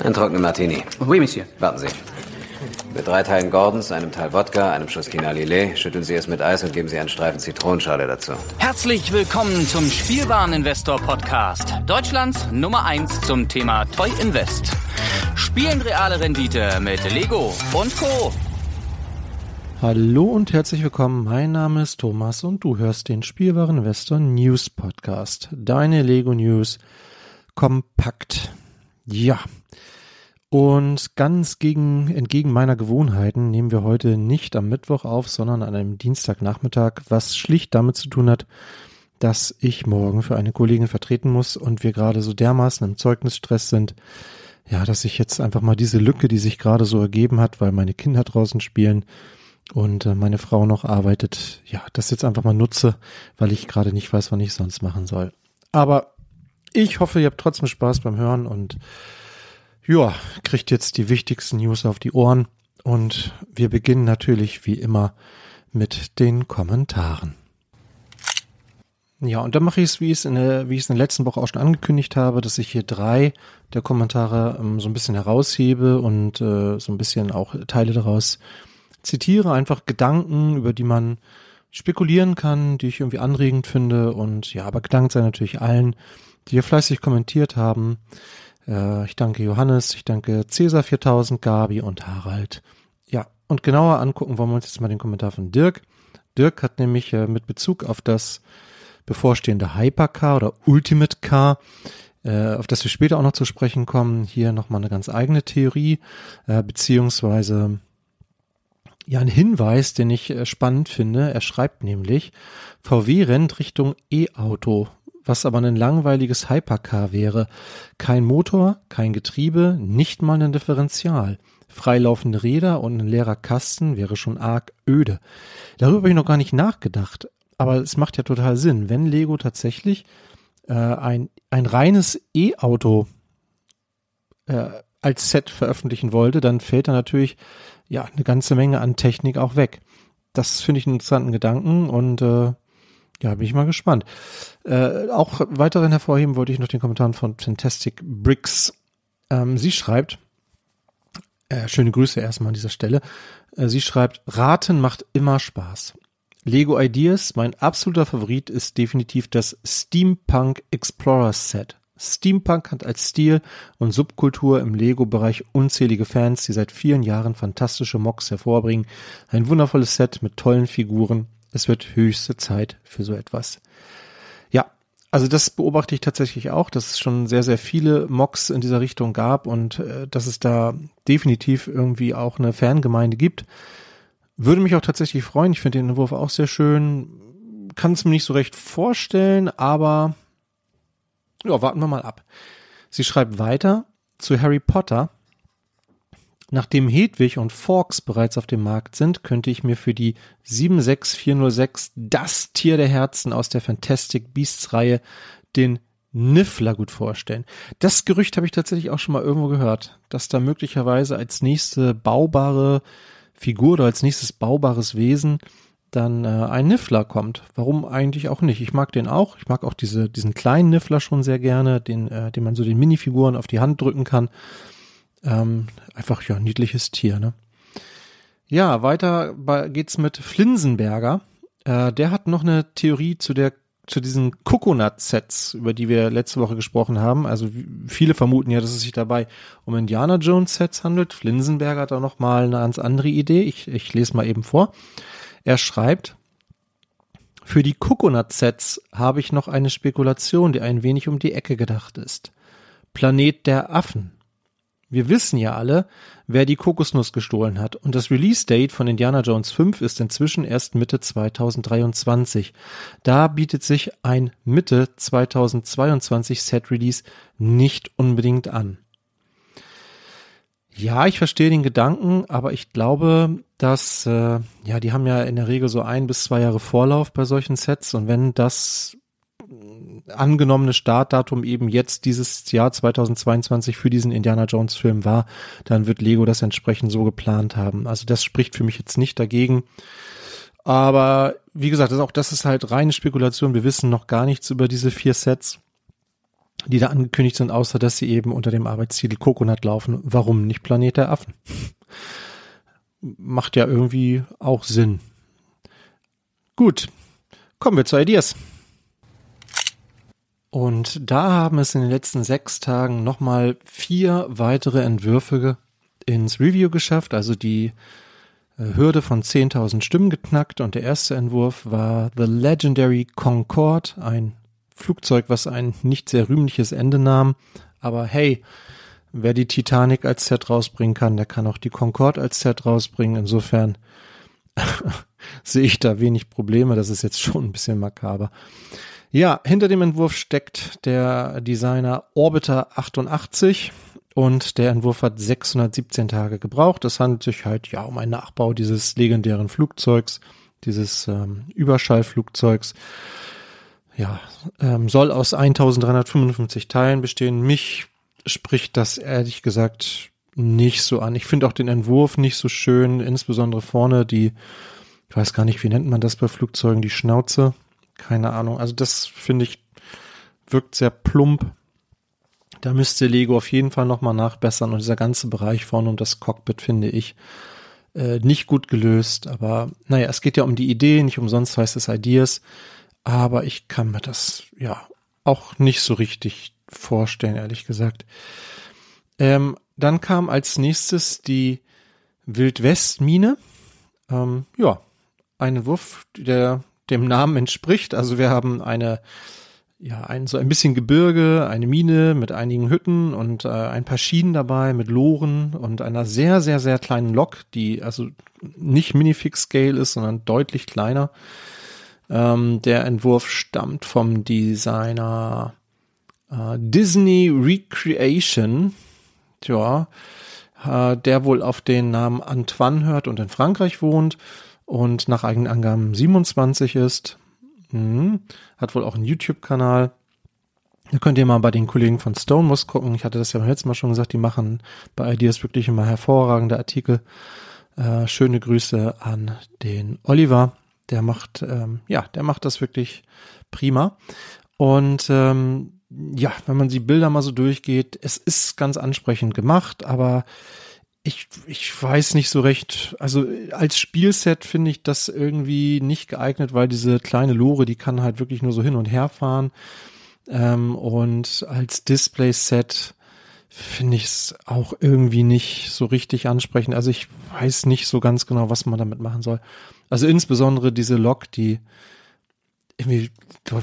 Ein trockener Martini. Oui, Monsieur. Warten Sie. Mit drei Teilen Gordons, einem Teil Wodka, einem Schuss Quina Lillet, schütteln Sie es mit Eis und geben Sie einen Streifen Zitronenschale dazu. Herzlich willkommen zum Spielwareninvestor Podcast. Deutschlands Nummer 1 zum Thema Toy Invest. Spielen reale Rendite mit Lego und Co. Hallo und herzlich willkommen. Mein Name ist Thomas und du hörst den Spielwareninvestor News Podcast. Deine Lego News kompakt. Ja, und ganz gegen, entgegen meiner Gewohnheiten nehmen wir heute nicht am Mittwoch auf, sondern an einem Dienstagnachmittag, was schlicht damit zu tun hat, dass ich morgen für eine Kollegin vertreten muss und wir gerade so dermaßen im Zeugnisstress sind, ja, dass ich jetzt einfach mal diese Lücke, die sich gerade so ergeben hat, weil meine Kinder draußen spielen und äh, meine Frau noch arbeitet, ja, das jetzt einfach mal nutze, weil ich gerade nicht weiß, wann ich sonst machen soll. Aber ich hoffe, ihr habt trotzdem Spaß beim Hören und ja, kriegt jetzt die wichtigsten News auf die Ohren und wir beginnen natürlich wie immer mit den Kommentaren. Ja, und dann mache ich es, wie ich es in der, letzten Woche auch schon angekündigt habe, dass ich hier drei der Kommentare ähm, so ein bisschen heraushebe und äh, so ein bisschen auch Teile daraus zitiere, einfach Gedanken, über die man spekulieren kann, die ich irgendwie anregend finde und ja, aber gedankt sei natürlich allen, die hier fleißig kommentiert haben. Äh, ich danke Johannes, ich danke Cäsar 4000, Gabi und Harald. Ja, und genauer angucken wollen wir uns jetzt mal den Kommentar von Dirk. Dirk hat nämlich äh, mit Bezug auf das bevorstehende Hypercar oder Ultimate Car, äh, auf das wir später auch noch zu sprechen kommen, hier nochmal eine ganz eigene Theorie, äh, beziehungsweise ja, ein Hinweis, den ich äh, spannend finde. Er schreibt nämlich, VW rennt Richtung E-Auto was aber ein langweiliges Hypercar wäre. Kein Motor, kein Getriebe, nicht mal ein Differential. Freilaufende Räder und ein leerer Kasten wäre schon arg öde. Darüber habe ich noch gar nicht nachgedacht. Aber es macht ja total Sinn, wenn Lego tatsächlich äh, ein, ein reines E-Auto äh, als Set veröffentlichen wollte, dann fällt da natürlich ja eine ganze Menge an Technik auch weg. Das finde ich einen interessanten Gedanken und äh, ja, bin ich mal gespannt. Äh, auch weiterhin hervorheben wollte ich noch den Kommentar von Fantastic Bricks. Ähm, sie schreibt, äh, schöne Grüße erstmal an dieser Stelle. Äh, sie schreibt, Raten macht immer Spaß. Lego Ideas, mein absoluter Favorit ist definitiv das Steampunk Explorer Set. Steampunk hat als Stil und Subkultur im Lego-Bereich unzählige Fans, die seit vielen Jahren fantastische Mocks hervorbringen. Ein wundervolles Set mit tollen Figuren, es wird höchste Zeit für so etwas. Ja, also das beobachte ich tatsächlich auch, dass es schon sehr, sehr viele Mocks in dieser Richtung gab und äh, dass es da definitiv irgendwie auch eine Fangemeinde gibt. Würde mich auch tatsächlich freuen. Ich finde den Entwurf auch sehr schön. Kann es mir nicht so recht vorstellen, aber ja, warten wir mal ab. Sie schreibt weiter zu Harry Potter. Nachdem Hedwig und Forks bereits auf dem Markt sind, könnte ich mir für die 76406 das Tier der Herzen aus der Fantastic Beasts Reihe den Niffler gut vorstellen. Das Gerücht habe ich tatsächlich auch schon mal irgendwo gehört, dass da möglicherweise als nächste baubare Figur oder als nächstes baubares Wesen dann äh, ein Niffler kommt. Warum eigentlich auch nicht? Ich mag den auch. Ich mag auch diese, diesen kleinen Niffler schon sehr gerne, den, äh, den man so den Minifiguren auf die Hand drücken kann. Ähm, einfach ja, niedliches Tier, ne? Ja, weiter geht's mit Flinsenberger. Äh, der hat noch eine Theorie zu der zu diesen Coconut-Sets, über die wir letzte Woche gesprochen haben. Also viele vermuten ja, dass es sich dabei um Indiana Jones-Sets handelt. Flinsenberger hat da noch mal eine ganz andere Idee. Ich, ich lese mal eben vor. Er schreibt, für die Coconut-Sets habe ich noch eine Spekulation, die ein wenig um die Ecke gedacht ist. Planet der Affen. Wir wissen ja alle, wer die Kokosnuss gestohlen hat und das Release-Date von Indiana Jones 5 ist inzwischen erst Mitte 2023. Da bietet sich ein Mitte 2022 Set-Release nicht unbedingt an. Ja, ich verstehe den Gedanken, aber ich glaube, dass äh, ja, die haben ja in der Regel so ein bis zwei Jahre Vorlauf bei solchen Sets und wenn das angenommene Startdatum eben jetzt dieses Jahr 2022 für diesen Indiana Jones Film war, dann wird Lego das entsprechend so geplant haben. Also das spricht für mich jetzt nicht dagegen. Aber wie gesagt, auch das ist halt reine Spekulation. Wir wissen noch gar nichts über diese vier Sets. die da angekündigt sind, außer dass sie eben unter dem Arbeitstitel Coconut laufen. Warum nicht Planet der Affen? Macht ja irgendwie auch Sinn. Gut, kommen wir zu Ideas. Und da haben es in den letzten sechs Tagen nochmal vier weitere Entwürfe ins Review geschafft, also die äh, Hürde von 10.000 Stimmen geknackt und der erste Entwurf war The Legendary Concorde, ein Flugzeug, was ein nicht sehr rühmliches Ende nahm. Aber hey, wer die Titanic als Set rausbringen kann, der kann auch die Concorde als Set rausbringen. Insofern sehe ich da wenig Probleme. Das ist jetzt schon ein bisschen makaber. Ja, hinter dem Entwurf steckt der Designer Orbiter 88 und der Entwurf hat 617 Tage gebraucht. Es handelt sich halt ja um einen Nachbau dieses legendären Flugzeugs, dieses ähm, Überschallflugzeugs. Ja, ähm, soll aus 1355 Teilen bestehen. Mich spricht das ehrlich gesagt nicht so an. Ich finde auch den Entwurf nicht so schön, insbesondere vorne die, ich weiß gar nicht, wie nennt man das bei Flugzeugen, die Schnauze keine Ahnung. Also das finde ich wirkt sehr plump. Da müsste Lego auf jeden Fall nochmal nachbessern und dieser ganze Bereich vorne um das Cockpit finde ich äh, nicht gut gelöst. Aber naja, es geht ja um die Idee, nicht umsonst heißt es Ideas. Aber ich kann mir das ja auch nicht so richtig vorstellen, ehrlich gesagt. Ähm, dann kam als nächstes die Wildwest-Mine. Ähm, ja, ein Wurf, der dem Namen entspricht. Also wir haben eine, ja, ein, so ein bisschen Gebirge, eine Mine mit einigen Hütten und äh, ein paar Schienen dabei mit Loren und einer sehr, sehr, sehr kleinen Lok, die also nicht Minifix-Scale ist, sondern deutlich kleiner. Ähm, der Entwurf stammt vom Designer äh, Disney Recreation. Tja, äh, der wohl auf den Namen Antoine hört und in Frankreich wohnt und nach eigenen Angaben 27 ist. Mhm. Hat wohl auch einen YouTube-Kanal. Da könnt ihr mal bei den Kollegen von Stonemus gucken. Ich hatte das ja beim letzten Mal schon gesagt, die machen bei Ideas wirklich immer hervorragende Artikel. Äh, schöne Grüße an den Oliver. Der macht, ähm, ja, der macht das wirklich prima. Und ähm, ja, wenn man die Bilder mal so durchgeht, es ist ganz ansprechend gemacht, aber ich, ich weiß nicht so recht. Also als Spielset finde ich das irgendwie nicht geeignet, weil diese kleine Lore, die kann halt wirklich nur so hin und her fahren. Ähm, und als Display-Set finde ich es auch irgendwie nicht so richtig ansprechend. Also ich weiß nicht so ganz genau, was man damit machen soll. Also insbesondere diese Lok, die irgendwie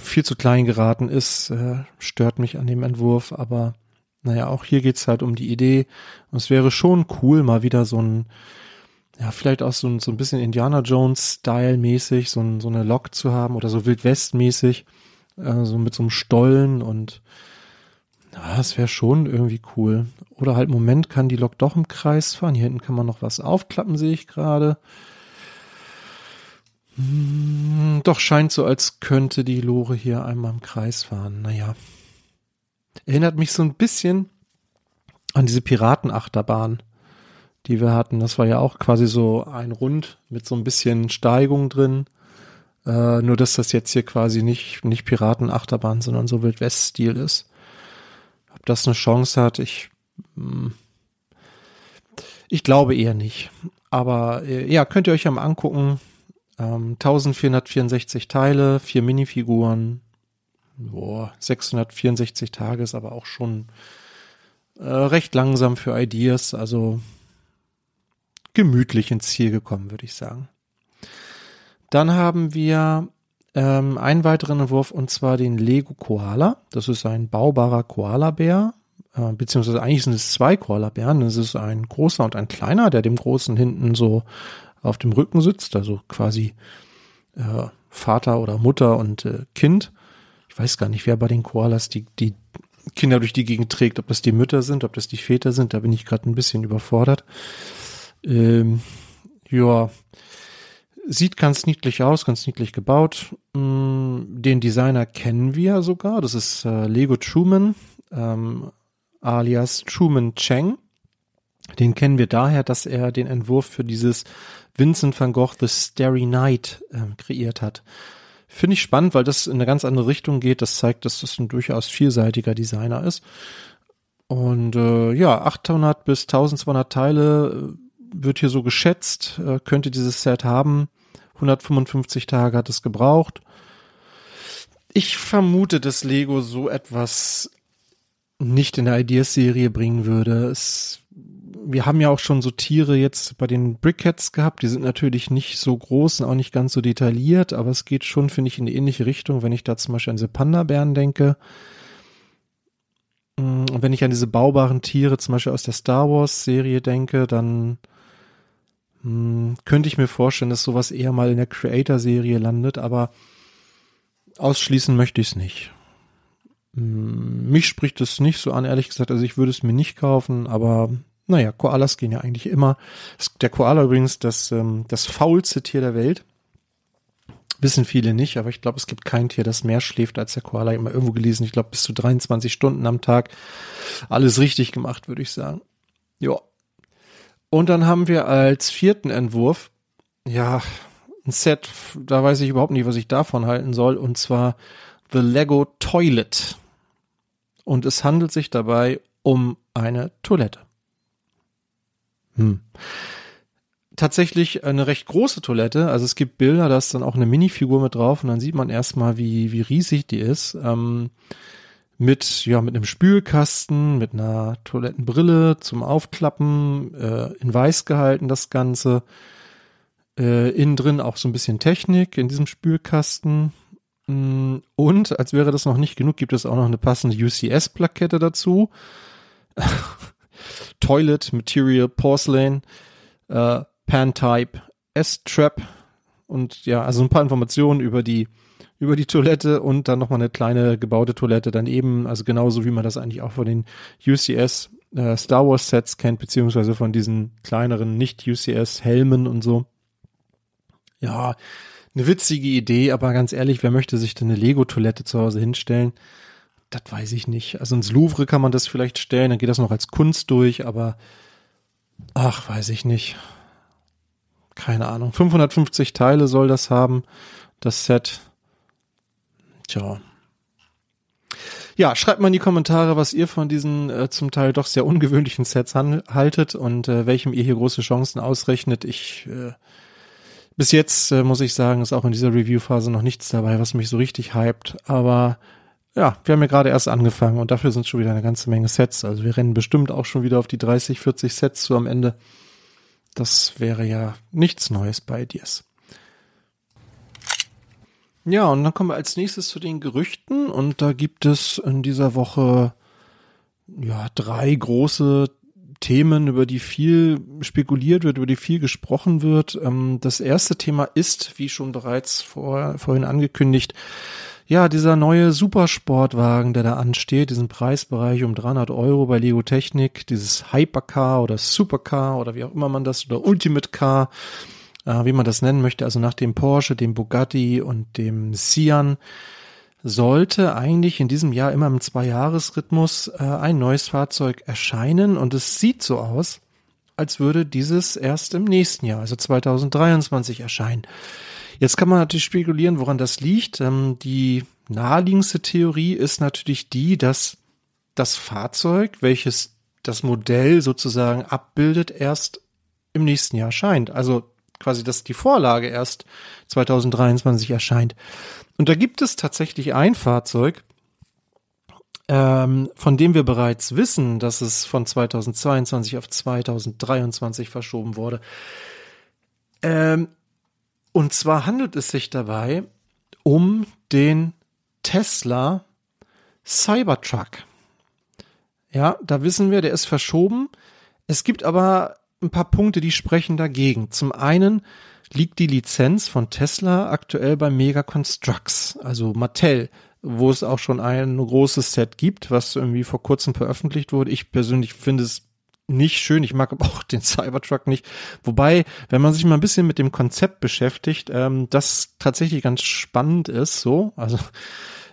viel zu klein geraten ist, äh, stört mich an dem Entwurf, aber naja, auch hier geht's halt um die Idee. Und es wäre schon cool, mal wieder so ein, ja, vielleicht auch so ein, so ein bisschen Indiana Jones-Style mäßig, so, ein, so eine Lok zu haben oder so Wildwest-mäßig, äh, so mit so einem Stollen und ja, das wäre schon irgendwie cool. Oder halt, Moment, kann die Lok doch im Kreis fahren. Hier hinten kann man noch was aufklappen, sehe ich gerade. Hm, doch scheint so, als könnte die Lore hier einmal im Kreis fahren. Naja. Erinnert mich so ein bisschen an diese Piratenachterbahn, die wir hatten. Das war ja auch quasi so ein Rund mit so ein bisschen Steigung drin. Äh, nur, dass das jetzt hier quasi nicht, nicht Piratenachterbahn, sondern so Wildwest-Stil ist. Ob das eine Chance hat, ich, hm, ich glaube eher nicht. Aber äh, ja, könnt ihr euch ja mal angucken. Ähm, 1464 Teile, vier Minifiguren, boah, 664 Tage ist aber auch schon äh, recht langsam für Ideas, also gemütlich ins Ziel gekommen, würde ich sagen. Dann haben wir ähm, einen weiteren Entwurf und zwar den Lego Koala. Das ist ein baubarer Koala-Bär, äh, beziehungsweise eigentlich sind es zwei Koala-Bären. Das ist ein großer und ein kleiner, der dem großen hinten so auf dem Rücken sitzt, also quasi äh, Vater oder Mutter und äh, Kind weiß gar nicht, wer bei den Koalas die, die Kinder durch die Gegend trägt, ob das die Mütter sind, ob das die Väter sind, da bin ich gerade ein bisschen überfordert. Ähm, ja, sieht ganz niedlich aus, ganz niedlich gebaut. Mm, den Designer kennen wir sogar, das ist äh, Lego Truman, ähm, alias Truman Cheng. Den kennen wir daher, dass er den Entwurf für dieses Vincent van Gogh The Starry Night äh, kreiert hat Finde ich spannend, weil das in eine ganz andere Richtung geht. Das zeigt, dass das ein durchaus vielseitiger Designer ist. Und äh, ja, 800 bis 1200 Teile äh, wird hier so geschätzt, äh, könnte dieses Set haben. 155 Tage hat es gebraucht. Ich vermute, dass Lego so etwas nicht in der Ideas-Serie bringen würde. Es, wir haben ja auch schon so Tiere jetzt bei den Brickheads gehabt. Die sind natürlich nicht so groß und auch nicht ganz so detailliert, aber es geht schon, finde ich, in die ähnliche Richtung, wenn ich da zum Beispiel an diese Panda-Bären denke. Mm, und wenn ich an diese baubaren Tiere zum Beispiel aus der Star Wars-Serie denke, dann mh, mm, könnte ich mir vorstellen, dass sowas eher mal in der Creator-Serie landet, aber Ausschließen möchte ich es nicht. Hm, mich spricht es nicht so an, ehrlich gesagt. Also ich würde es mir nicht kaufen, aber naja, Koalas gehen ja eigentlich immer. Der Koala übrigens das, ähm, das faulste Tier der Welt. Wissen viele nicht, aber ich glaube, es gibt kein Tier, das mehr schläft als der Koala. Immer irgendwo gelesen, ich glaube, bis zu 23 Stunden am Tag. Alles richtig gemacht, würde ich sagen. Ja. Und dann haben wir als vierten Entwurf, ja, ein Set, da weiß ich überhaupt nicht, was ich davon halten soll, und zwar The Lego Toilet. Und es handelt sich dabei um eine Toilette. Hm. Tatsächlich eine recht große Toilette. Also es gibt Bilder, da ist dann auch eine Minifigur mit drauf und dann sieht man erstmal, wie, wie riesig die ist. Ähm, mit, ja, mit einem Spülkasten, mit einer Toilettenbrille zum Aufklappen, äh, in weiß gehalten das Ganze. Äh, innen drin auch so ein bisschen Technik in diesem Spülkasten. Mm, und als wäre das noch nicht genug, gibt es auch noch eine passende UCS-Plakette dazu. Toilet Material Porcelain, äh, Pan-Type S-Trap und ja, also ein paar Informationen über die über die Toilette und dann nochmal eine kleine gebaute Toilette daneben, also genauso wie man das eigentlich auch von den UCS äh, Star Wars Sets kennt, beziehungsweise von diesen kleineren Nicht-UCS Helmen und so ja, eine witzige Idee, aber ganz ehrlich, wer möchte sich denn eine Lego-Toilette zu Hause hinstellen? Das weiß ich nicht. Also ins Louvre kann man das vielleicht stellen, dann geht das noch als Kunst durch, aber ach, weiß ich nicht. Keine Ahnung. 550 Teile soll das haben, das Set. Tja. Ja, schreibt mal in die Kommentare, was ihr von diesen äh, zum Teil doch sehr ungewöhnlichen Sets haltet und äh, welchem ihr hier große Chancen ausrechnet. Ich äh, bis jetzt äh, muss ich sagen, ist auch in dieser Review-Phase noch nichts dabei, was mich so richtig hypt. Aber ja, wir haben ja gerade erst angefangen und dafür sind schon wieder eine ganze Menge Sets. Also wir rennen bestimmt auch schon wieder auf die 30, 40 Sets zu am Ende. Das wäre ja nichts Neues bei Dias. Ja, und dann kommen wir als nächstes zu den Gerüchten und da gibt es in dieser Woche ja drei große Themen, über die viel spekuliert wird, über die viel gesprochen wird. Ähm, das erste Thema ist, wie schon bereits vor, vorhin angekündigt, ja, dieser neue Supersportwagen, der da ansteht, diesen Preisbereich um 300 Euro bei Lego Technik, dieses Hypercar oder Supercar oder wie auch immer man das, oder Ultimate Car, äh, wie man das nennen möchte, also nach dem Porsche, dem Bugatti und dem Sian sollte eigentlich in diesem Jahr immer im Zwei-Jahres-Rhythmus äh, ein neues Fahrzeug erscheinen und es sieht so aus, als würde dieses erst im nächsten Jahr, also 2023 erscheinen. Jetzt kann man natürlich spekulieren, woran das liegt. Ähm, die naheliegendste Theorie ist natürlich die, dass das Fahrzeug, welches das Modell sozusagen abbildet, erst im nächsten Jahr erscheint. Also quasi, dass die Vorlage erst 2023 erscheint. Und da gibt es tatsächlich ein Fahrzeug, ähm, von dem wir bereits wissen, dass es von 2022 auf 2023 verschoben wurde. Ähm, und zwar handelt es sich dabei um den Tesla Cybertruck. Ja, da wissen wir, der ist verschoben. Es gibt aber ein paar Punkte, die sprechen dagegen. Zum einen liegt die Lizenz von Tesla aktuell bei Mega Constructs, also Mattel, wo es auch schon ein großes Set gibt, was irgendwie vor kurzem veröffentlicht wurde. Ich persönlich finde es nicht schön. Ich mag aber auch den Cybertruck nicht. Wobei, wenn man sich mal ein bisschen mit dem Konzept beschäftigt, ähm, das tatsächlich ganz spannend ist, so. Also,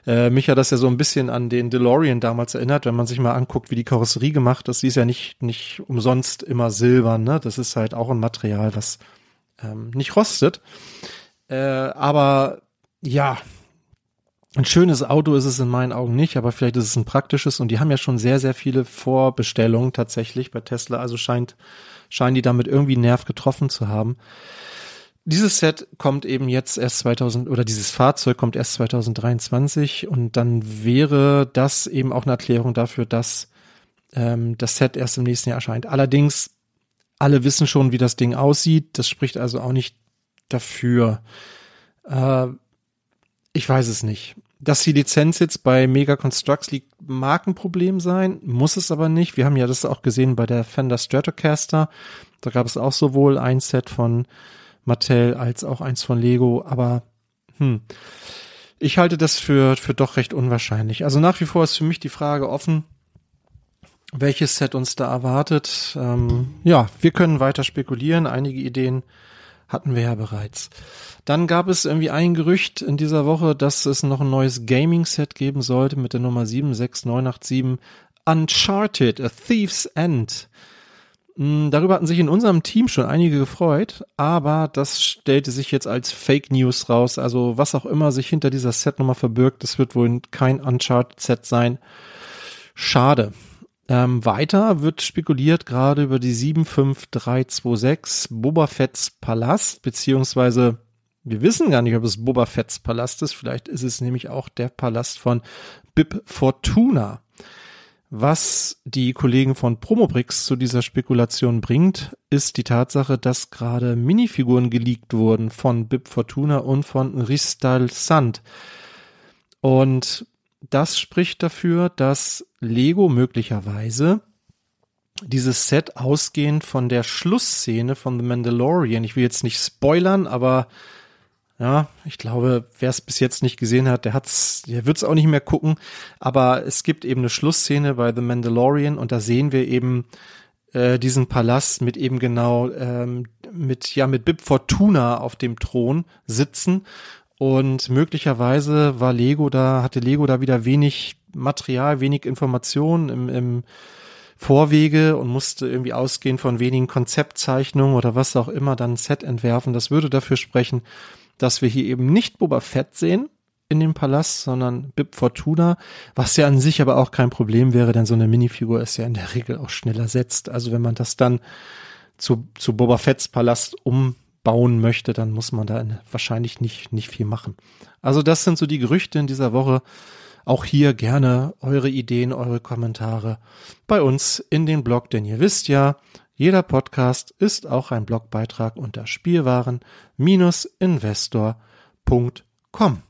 äh, mich hat das ja so ein bisschen an den DeLorean damals erinnert, wenn man sich mal anguckt, wie die Karosserie gemacht ist. Die ist ja nicht, nicht umsonst immer silbern, ne? Das ist halt auch ein Material, was ähm, nicht rostet. Äh, aber ja, ein schönes Auto ist es in meinen Augen nicht, aber vielleicht ist es ein praktisches und die haben ja schon sehr, sehr viele Vorbestellungen tatsächlich bei Tesla, also scheint, scheinen die damit irgendwie einen Nerv getroffen zu haben. Dieses Set kommt eben jetzt erst 2000 oder dieses Fahrzeug kommt erst 2023 und dann wäre das eben auch eine Erklärung dafür, dass ähm, das Set erst im nächsten Jahr erscheint. Allerdings alle wissen schon, wie das Ding aussieht. Das spricht also auch nicht dafür. Äh, ich weiß es nicht. Dass die Lizenz jetzt bei Mega Constructs liegt, mag ein Problem sein, muss es aber nicht. Wir haben ja das auch gesehen bei der Fender Stratocaster. Da gab es auch sowohl ein Set von Mattel als auch eins von Lego, aber hm, ich halte das für, für doch recht unwahrscheinlich. Also nach wie vor ist für mich die Frage offen, welches Set uns da erwartet. Ähm, ja, wir können weiter spekulieren. Einige Ideen hatten wir ja bereits. Dann gab es irgendwie ein Gerücht in dieser Woche, dass es noch ein neues Gaming-Set geben sollte mit der Nummer 76987 Uncharted, A Thief's End. Hm, darüber hatten sich in unserem Team schon einige gefreut, aber das stellte sich jetzt als Fake News raus. Also was auch immer sich hinter dieser Setnummer verbirgt, das wird wohl kein Uncharted-Set sein. Schade. Ähm, weiter wird spekuliert gerade über die 75326 Boba Fett's Palast, beziehungsweise wir wissen gar nicht, ob es Boba Fett's Palast ist. Vielleicht ist es nämlich auch der Palast von Bib Fortuna. Was die Kollegen von Promobrix zu dieser Spekulation bringt, ist die Tatsache, dass gerade Minifiguren geleakt wurden von Bib Fortuna und von Ristal Sand. Und das spricht dafür, dass Lego möglicherweise dieses Set ausgehend von der Schlussszene von The Mandalorian, ich will jetzt nicht spoilern, aber ja, ich glaube, wer es bis jetzt nicht gesehen hat, der hat's, der wird es auch nicht mehr gucken. Aber es gibt eben eine Schlussszene bei The Mandalorian und da sehen wir eben äh, diesen Palast mit eben genau ähm, mit ja mit Bib Fortuna auf dem Thron sitzen und möglicherweise war Lego da, hatte Lego da wieder wenig Material, wenig Informationen im, im Vorwege und musste irgendwie ausgehen von wenigen Konzeptzeichnungen oder was auch immer dann Set entwerfen. Das würde dafür sprechen, dass wir hier eben nicht Boba Fett sehen in dem Palast, sondern Bib Fortuna, was ja an sich aber auch kein Problem wäre, denn so eine Minifigur ist ja in der Regel auch schneller setzt. Also wenn man das dann zu, zu Boba Fetts Palast um bauen möchte, dann muss man da wahrscheinlich nicht, nicht viel machen. Also das sind so die Gerüchte in dieser Woche. Auch hier gerne eure Ideen, eure Kommentare bei uns in den Blog, denn ihr wisst ja, jeder Podcast ist auch ein Blogbeitrag unter Spielwaren-investor.com.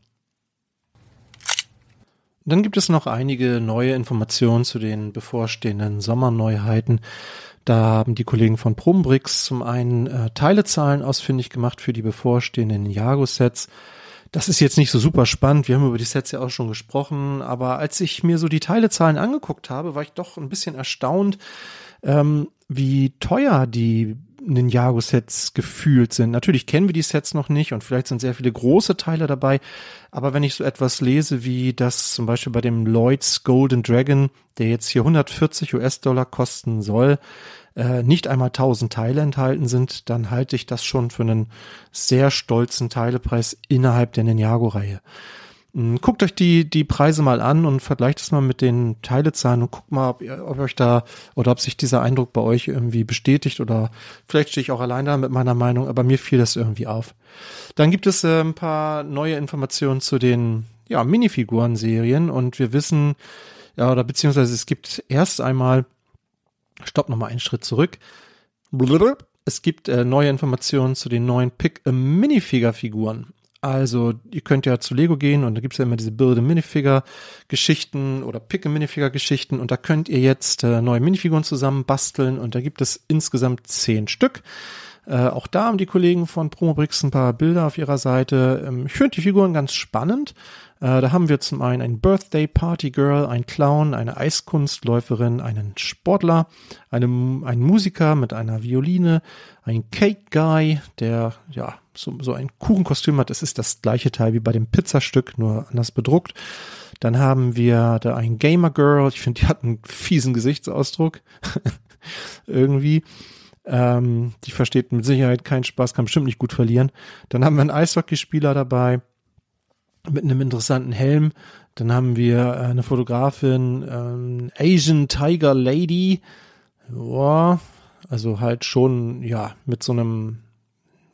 Dann gibt es noch einige neue Informationen zu den bevorstehenden Sommerneuheiten. Da haben die Kollegen von Prombrix zum einen äh, Teilezahlen ausfindig gemacht für die bevorstehenden Ninjago-Sets. Das ist jetzt nicht so super spannend. Wir haben über die Sets ja auch schon gesprochen. Aber als ich mir so die Teilezahlen angeguckt habe, war ich doch ein bisschen erstaunt, ähm, wie teuer die Ninjago-Sets gefühlt sind. Natürlich kennen wir die Sets noch nicht und vielleicht sind sehr viele große Teile dabei, aber wenn ich so etwas lese wie das zum Beispiel bei dem Lloyds Golden Dragon, der jetzt hier 140 US-Dollar kosten soll, äh, nicht einmal 1000 Teile enthalten sind, dann halte ich das schon für einen sehr stolzen Teilepreis innerhalb der Ninjago-Reihe. Hm, guckt euch die, die Preise mal an und vergleicht es mal mit den Teilezahlen und guckt mal, ob, ihr, ob euch da oder ob sich dieser Eindruck bei euch irgendwie bestätigt oder vielleicht stehe ich auch allein da mit meiner Meinung, aber mir fiel das irgendwie auf. Dann gibt es äh, ein paar neue Informationen zu den ja, Minifiguren-Serien und wir wissen, ja, oder beziehungsweise es gibt erst einmal, stopp nochmal einen Schritt zurück. Es gibt äh, neue Informationen zu den neuen Pick-Minifigure-Figuren. Also, ihr könnt ja zu Lego gehen und da gibt's ja immer diese Build Minifigure Geschichten oder Pick Minifigure Geschichten und da könnt ihr jetzt äh, neue Minifiguren zusammen basteln und da gibt es insgesamt zehn Stück. Äh, auch da haben die Kollegen von Promobrix ein paar Bilder auf ihrer Seite. Ähm, ich finde die Figuren ganz spannend. Äh, da haben wir zum einen ein Birthday Party Girl, ein Clown, eine Eiskunstläuferin, einen Sportler, einen, einen Musiker mit einer Violine, ein Cake Guy, der ja so, so ein Kuchenkostüm hat. Es ist das gleiche Teil wie bei dem Pizzastück, nur anders bedruckt. Dann haben wir da ein Gamer Girl. Ich finde, die hat einen fiesen Gesichtsausdruck. Irgendwie. Ähm, die versteht mit Sicherheit keinen Spaß, kann bestimmt nicht gut verlieren. Dann haben wir einen Eishockeyspieler dabei. Mit einem interessanten Helm. Dann haben wir äh, eine Fotografin, ähm, Asian Tiger Lady. Ja, also halt schon, ja, mit so einem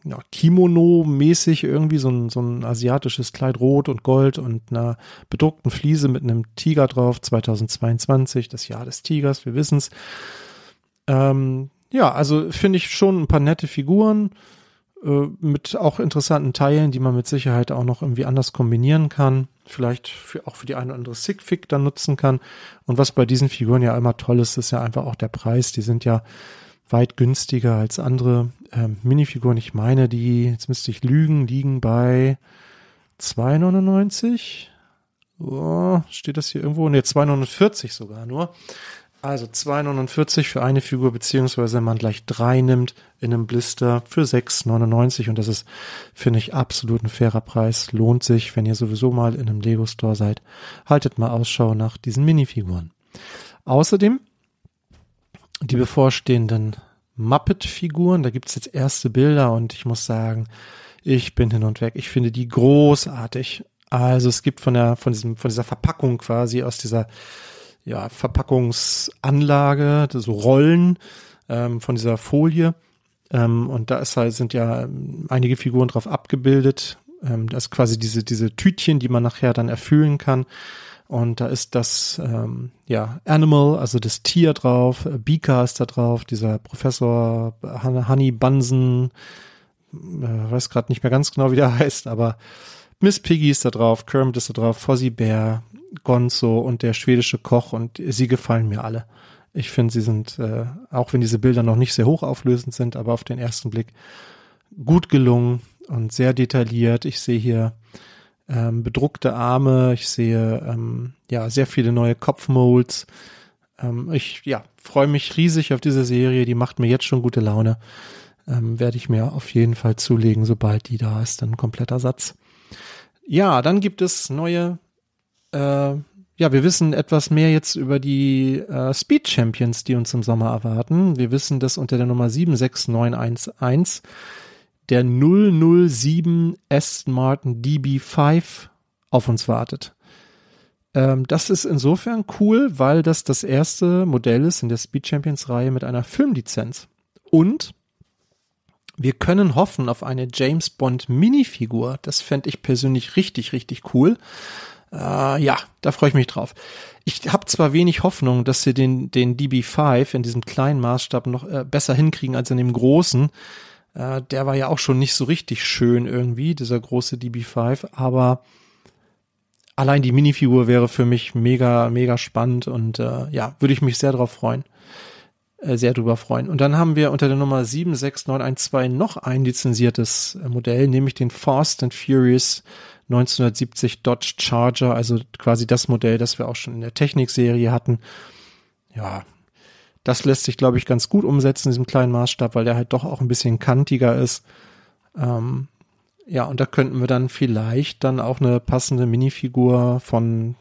ja, Kimono-mäßig irgendwie so ein, so ein asiatisches Kleid rot und gold und einer bedruckten Fliese mit einem Tiger drauf, 2022, das Jahr des Tigers, wir wissen's. Ähm, ja, also finde ich schon ein paar nette Figuren mit auch interessanten Teilen, die man mit Sicherheit auch noch irgendwie anders kombinieren kann. Vielleicht für, auch für die eine oder andere Sigfig dann nutzen kann. Und was bei diesen Figuren ja immer toll ist, ist ja einfach auch der Preis. Die sind ja weit günstiger als andere ähm, Minifiguren. Ich meine, die, jetzt müsste ich lügen, liegen bei 2,99. Oh, steht das hier irgendwo? Ne, 2,49 sogar nur. Also 2,49 für eine Figur, beziehungsweise wenn man gleich drei nimmt in einem Blister für 6,99 und das ist, finde ich, absolut ein fairer Preis. Lohnt sich, wenn ihr sowieso mal in einem Lego Store seid. Haltet mal Ausschau nach diesen Minifiguren. Außerdem die bevorstehenden Muppet-Figuren. Da gibt's jetzt erste Bilder und ich muss sagen, ich bin hin und weg. Ich finde die großartig. Also es gibt von der, von diesem, von dieser Verpackung quasi aus dieser ja, Verpackungsanlage, so Rollen ähm, von dieser Folie. Ähm, und da ist halt, sind ja ähm, einige Figuren drauf abgebildet. Ähm, das ist quasi diese, diese Tütchen, die man nachher dann erfüllen kann. Und da ist das ähm, ja Animal, also das Tier drauf, Beaker ist da drauf, dieser Professor Honey Bunsen, äh, weiß gerade nicht mehr ganz genau, wie der heißt, aber Miss Piggy ist da drauf, Kermit ist da drauf, Fozzie Bear, Gonzo und der schwedische Koch und sie gefallen mir alle. Ich finde, sie sind, äh, auch wenn diese Bilder noch nicht sehr hochauflösend sind, aber auf den ersten Blick gut gelungen und sehr detailliert. Ich sehe hier ähm, bedruckte Arme, ich sehe ähm, ja sehr viele neue Kopfmolds. Ähm, ich ja freue mich riesig auf diese Serie, die macht mir jetzt schon gute Laune. Ähm, Werde ich mir auf jeden Fall zulegen, sobald die da ist, dann ein kompletter Satz. Ja, dann gibt es neue äh, ja, wir wissen etwas mehr jetzt über die äh, Speed Champions, die uns im Sommer erwarten. Wir wissen, dass unter der Nummer 76911 der 007 Aston Martin DB5 auf uns wartet. Ähm, das ist insofern cool, weil das das erste Modell ist in der Speed Champions Reihe mit einer Filmlizenz. Und wir können hoffen auf eine James Bond Minifigur. Das fände ich persönlich richtig, richtig cool. Äh, ja, da freue ich mich drauf. Ich habe zwar wenig Hoffnung, dass sie den, den DB5 in diesem kleinen Maßstab noch äh, besser hinkriegen als in dem großen. Äh, der war ja auch schon nicht so richtig schön irgendwie, dieser große DB5, aber allein die Minifigur wäre für mich mega, mega spannend und äh, ja, würde ich mich sehr drauf freuen. Äh, sehr drüber freuen. Und dann haben wir unter der Nummer 76912 noch ein lizenziertes Modell, nämlich den Fast and Furious 1970 Dodge Charger, also quasi das Modell, das wir auch schon in der Technikserie hatten. Ja, das lässt sich, glaube ich, ganz gut umsetzen in diesem kleinen Maßstab, weil der halt doch auch ein bisschen kantiger ist. Ähm, ja, und da könnten wir dann vielleicht dann auch eine passende Minifigur von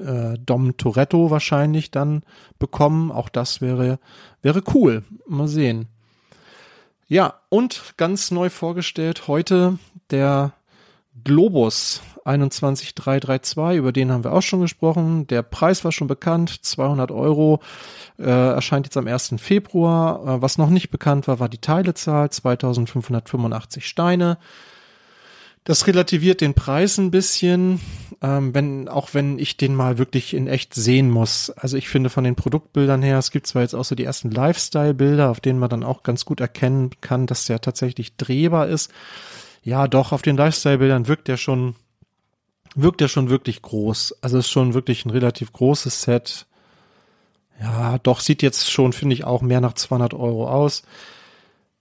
äh, Dom Toretto wahrscheinlich dann bekommen. Auch das wäre, wäre cool. Mal sehen. Ja, und ganz neu vorgestellt heute der Globus 21332, über den haben wir auch schon gesprochen. Der Preis war schon bekannt, 200 Euro, äh, erscheint jetzt am 1. Februar. Äh, was noch nicht bekannt war, war die Teilezahl, 2585 Steine. Das relativiert den Preis ein bisschen, ähm, wenn, auch wenn ich den mal wirklich in echt sehen muss. Also ich finde von den Produktbildern her, es gibt zwar jetzt auch so die ersten Lifestyle-Bilder, auf denen man dann auch ganz gut erkennen kann, dass der tatsächlich drehbar ist. Ja, doch, auf den Lifestyle-Bildern wirkt der schon wirkt ja schon wirklich groß. Also ist schon wirklich ein relativ großes Set. Ja, doch sieht jetzt schon, finde ich, auch mehr nach 200 Euro aus.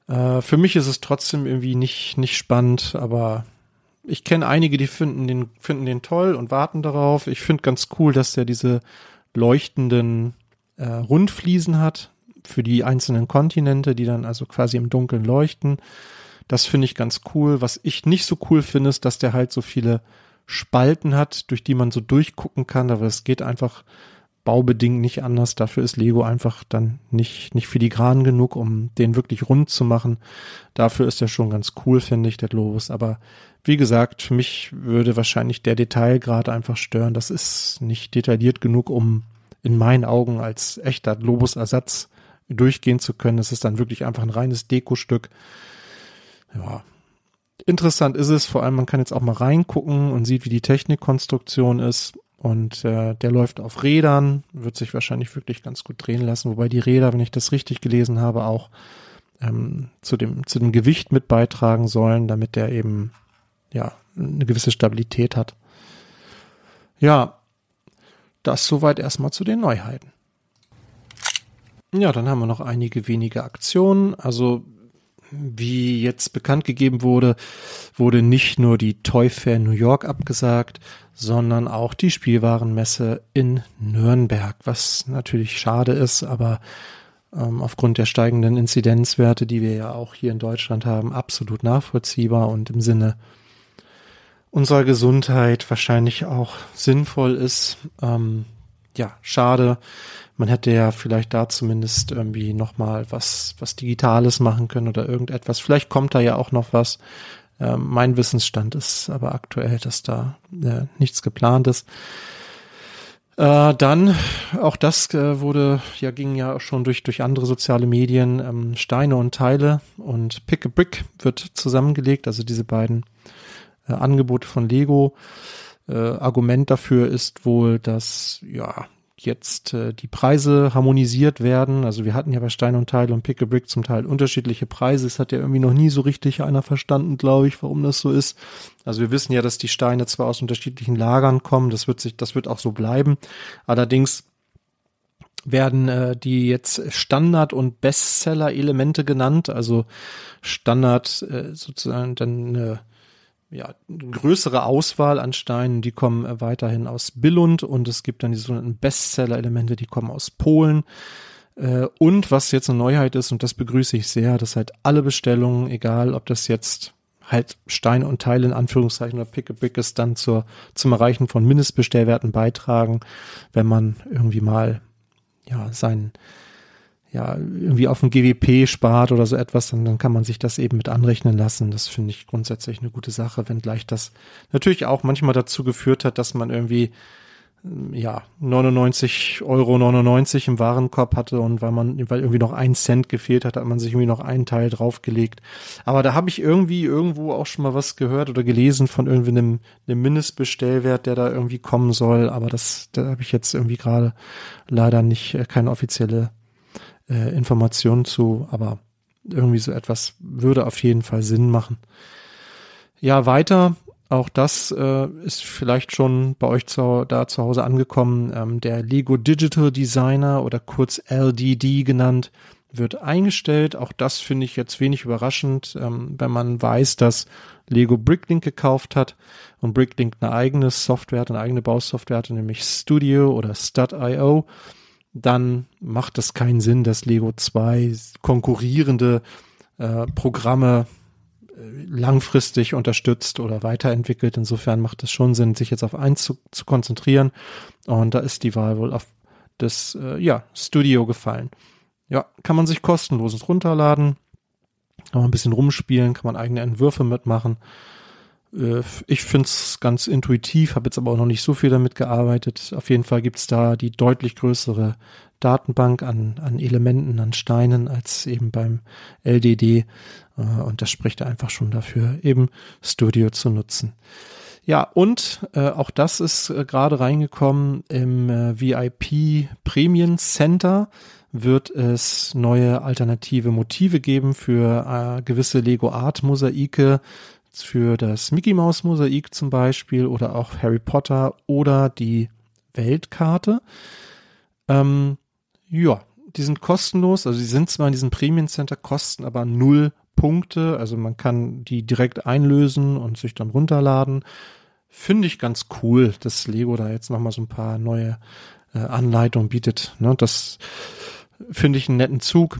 Äh, für mich ist es trotzdem irgendwie nicht, nicht spannend, aber ich kenne einige, die finden den, finden den toll und warten darauf. Ich finde ganz cool, dass der diese leuchtenden äh, Rundfliesen hat für die einzelnen Kontinente, die dann also quasi im Dunkeln leuchten. Das finde ich ganz cool. Was ich nicht so cool finde, ist, dass der halt so viele Spalten hat, durch die man so durchgucken kann, aber es geht einfach baubedingt nicht anders. Dafür ist Lego einfach dann nicht, nicht filigran genug, um den wirklich rund zu machen. Dafür ist er schon ganz cool, finde ich, der Globus. Aber wie gesagt, für mich würde wahrscheinlich der Detailgrad einfach stören. Das ist nicht detailliert genug, um in meinen Augen als echter Globus-Ersatz durchgehen zu können. Es ist dann wirklich einfach ein reines Dekostück. Ja. Interessant ist es, vor allem man kann jetzt auch mal reingucken und sieht, wie die Technikkonstruktion ist. Und äh, der läuft auf Rädern, wird sich wahrscheinlich wirklich ganz gut drehen lassen, wobei die Räder, wenn ich das richtig gelesen habe, auch ähm, zu, dem, zu dem Gewicht mit beitragen sollen, damit der eben ja eine gewisse Stabilität hat. Ja, das soweit erstmal zu den Neuheiten. Ja, dann haben wir noch einige wenige Aktionen. Also wie jetzt bekannt gegeben wurde, wurde nicht nur die Toy Fair New York abgesagt, sondern auch die Spielwarenmesse in Nürnberg, was natürlich schade ist, aber ähm, aufgrund der steigenden Inzidenzwerte, die wir ja auch hier in Deutschland haben, absolut nachvollziehbar und im Sinne unserer Gesundheit wahrscheinlich auch sinnvoll ist. Ähm, ja, schade. Man hätte ja vielleicht da zumindest irgendwie nochmal was, was Digitales machen können oder irgendetwas. Vielleicht kommt da ja auch noch was. Ähm, mein Wissensstand ist aber aktuell, dass da äh, nichts geplant ist. Äh, dann, auch das äh, wurde, ja, ging ja schon durch, durch andere soziale Medien, ähm, Steine und Teile und Pick a Brick wird zusammengelegt, also diese beiden äh, Angebote von Lego. Äh, Argument dafür ist wohl, dass ja jetzt äh, die Preise harmonisiert werden. Also wir hatten ja bei Stein und Teil und Pick a Brick zum Teil unterschiedliche Preise. Es hat ja irgendwie noch nie so richtig einer verstanden, glaube ich, warum das so ist. Also wir wissen ja, dass die Steine zwar aus unterschiedlichen Lagern kommen. Das wird sich, das wird auch so bleiben. Allerdings werden äh, die jetzt Standard- und Bestseller-Elemente genannt. Also Standard äh, sozusagen dann äh, ja, größere Auswahl an Steinen, die kommen äh, weiterhin aus Billund und es gibt dann die sogenannten Bestseller-Elemente, die kommen aus Polen. Äh, und was jetzt eine Neuheit ist, und das begrüße ich sehr, dass halt alle Bestellungen, egal ob das jetzt halt Steine und Teile in Anführungszeichen oder Pick a Brick ist, dann zur, zum Erreichen von Mindestbestellwerten beitragen, wenn man irgendwie mal ja sein ja, irgendwie auf dem GWP spart oder so etwas, dann, dann kann man sich das eben mit anrechnen lassen. Das finde ich grundsätzlich eine gute Sache, wenngleich das natürlich auch manchmal dazu geführt hat, dass man irgendwie ja, 99 Euro 99 im Warenkorb hatte und weil man, weil irgendwie noch ein Cent gefehlt hat, hat man sich irgendwie noch einen Teil draufgelegt. Aber da habe ich irgendwie irgendwo auch schon mal was gehört oder gelesen von irgendwie einem, einem Mindestbestellwert, der da irgendwie kommen soll. Aber das, da habe ich jetzt irgendwie gerade leider nicht äh, keine offizielle äh, Informationen zu, aber irgendwie so etwas würde auf jeden Fall Sinn machen. Ja, weiter, auch das äh, ist vielleicht schon bei euch zu, da zu Hause angekommen. Ähm, der Lego Digital Designer oder kurz LDD genannt, wird eingestellt. Auch das finde ich jetzt wenig überraschend, ähm, wenn man weiß, dass Lego Bricklink gekauft hat und Bricklink eine eigene Software hat, eine eigene Bausoftware hat, nämlich Studio oder Stud.io dann macht es keinen Sinn, dass Lego zwei konkurrierende äh, Programme äh, langfristig unterstützt oder weiterentwickelt. Insofern macht es schon Sinn, sich jetzt auf eins zu, zu konzentrieren. Und da ist die Wahl wohl auf das äh, ja, Studio gefallen. Ja, kann man sich kostenlos runterladen, kann man ein bisschen rumspielen, kann man eigene Entwürfe mitmachen. Äh, ich finde es ganz intuitiv, habe jetzt aber auch noch nicht so viel damit gearbeitet. Auf jeden Fall gibt es da die deutlich größere Datenbank an, an Elementen, an Steinen als eben beim LDD. Äh, und das spricht einfach schon dafür, eben Studio zu nutzen. Ja, und äh, auch das ist äh, gerade reingekommen im äh, VIP Premium Center wird es neue alternative Motive geben für äh, gewisse Lego Art Mosaike für das Mickey Mouse Mosaik zum Beispiel oder auch Harry Potter oder die Weltkarte. Ähm, ja, die sind kostenlos, also die sind zwar in diesem Premium Center, kosten aber null Punkte, also man kann die direkt einlösen und sich dann runterladen. Finde ich ganz cool, dass Lego da jetzt nochmal so ein paar neue äh, Anleitungen bietet. Ne? Das finde ich einen netten Zug.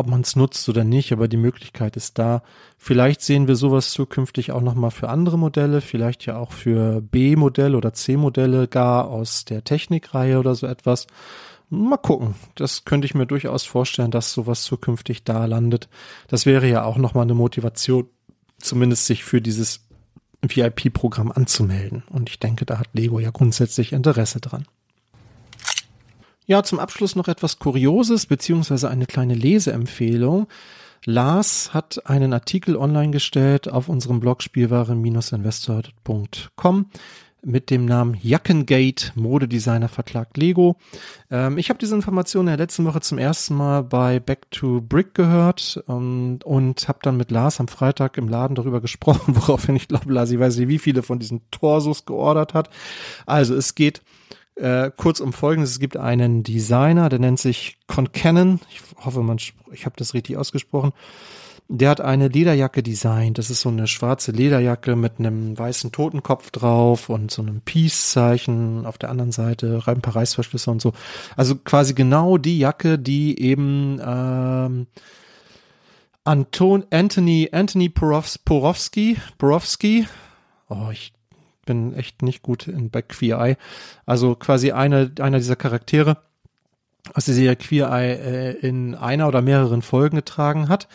Ob man es nutzt oder nicht, aber die Möglichkeit ist da. Vielleicht sehen wir sowas zukünftig auch nochmal für andere Modelle, vielleicht ja auch für B-Modelle oder C-Modelle gar aus der Technikreihe oder so etwas. Mal gucken. Das könnte ich mir durchaus vorstellen, dass sowas zukünftig da landet. Das wäre ja auch nochmal eine Motivation, zumindest sich für dieses VIP-Programm anzumelden. Und ich denke, da hat Lego ja grundsätzlich Interesse dran. Ja, zum Abschluss noch etwas Kurioses, beziehungsweise eine kleine Leseempfehlung. Lars hat einen Artikel online gestellt auf unserem Blog spielwaren-investor.com mit dem Namen Jackengate Modedesigner Verklagt Lego. Ähm, ich habe diese Information in der letzten Woche zum ersten Mal bei Back to Brick gehört ähm, und habe dann mit Lars am Freitag im Laden darüber gesprochen, woraufhin ich glaube, Lars, ich weiß nicht, wie viele von diesen Torsos geordert hat. Also es geht äh, kurz um Folgendes. Es gibt einen Designer, der nennt sich Concanon. Ich hoffe, man, ich habe das richtig ausgesprochen. Der hat eine Lederjacke designt. Das ist so eine schwarze Lederjacke mit einem weißen Totenkopf drauf und so einem Peace-Zeichen auf der anderen Seite, ein paar Reißverschlüsse und so. Also quasi genau die Jacke, die eben ähm, Anton, Anthony, Anthony Porowski, Porowski, oh, ich bin echt nicht gut in, bei Queer Eye. Also quasi eine, einer dieser Charaktere aus der Serie Queer Eye äh, in einer oder mehreren Folgen getragen hat.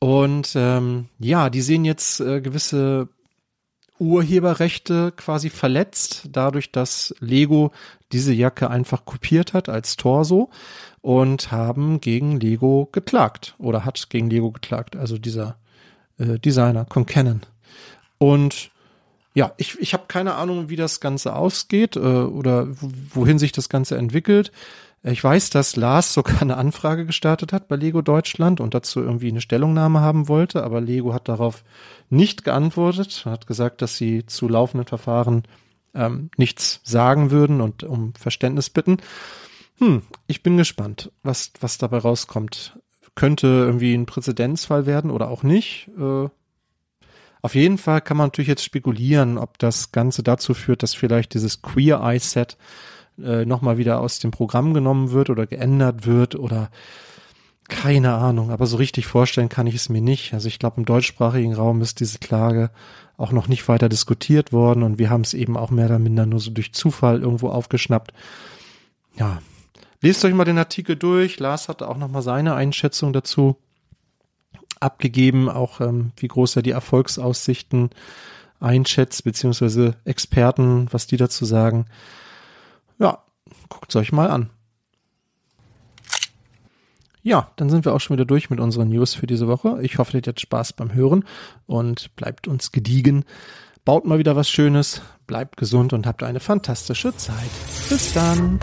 Und ähm, ja, die sehen jetzt äh, gewisse Urheberrechte quasi verletzt, dadurch, dass Lego diese Jacke einfach kopiert hat als Torso und haben gegen Lego geklagt oder hat gegen Lego geklagt, also dieser äh, Designer, Concanon. Und ja, ich, ich habe keine Ahnung, wie das Ganze ausgeht äh, oder wohin sich das Ganze entwickelt. Ich weiß, dass Lars sogar eine Anfrage gestartet hat bei Lego Deutschland und dazu irgendwie eine Stellungnahme haben wollte, aber Lego hat darauf nicht geantwortet, hat gesagt, dass sie zu laufenden Verfahren ähm, nichts sagen würden und um Verständnis bitten. Hm, ich bin gespannt, was, was dabei rauskommt. Könnte irgendwie ein Präzedenzfall werden oder auch nicht. Äh, auf jeden Fall kann man natürlich jetzt spekulieren, ob das Ganze dazu führt, dass vielleicht dieses Queer Eye Set äh, nochmal wieder aus dem Programm genommen wird oder geändert wird oder keine Ahnung, aber so richtig vorstellen kann ich es mir nicht. Also ich glaube, im deutschsprachigen Raum ist diese Klage auch noch nicht weiter diskutiert worden und wir haben es eben auch mehr oder minder nur so durch Zufall irgendwo aufgeschnappt. Ja, lest euch mal den Artikel durch. Lars hatte auch nochmal seine Einschätzung dazu abgegeben, auch ähm, wie groß er die Erfolgsaussichten einschätzt, beziehungsweise Experten, was die dazu sagen. Ja, guckt es euch mal an. Ja, dann sind wir auch schon wieder durch mit unseren News für diese Woche. Ich hoffe, ihr hattet Spaß beim Hören und bleibt uns gediegen. Baut mal wieder was Schönes, bleibt gesund und habt eine fantastische Zeit. Bis dann.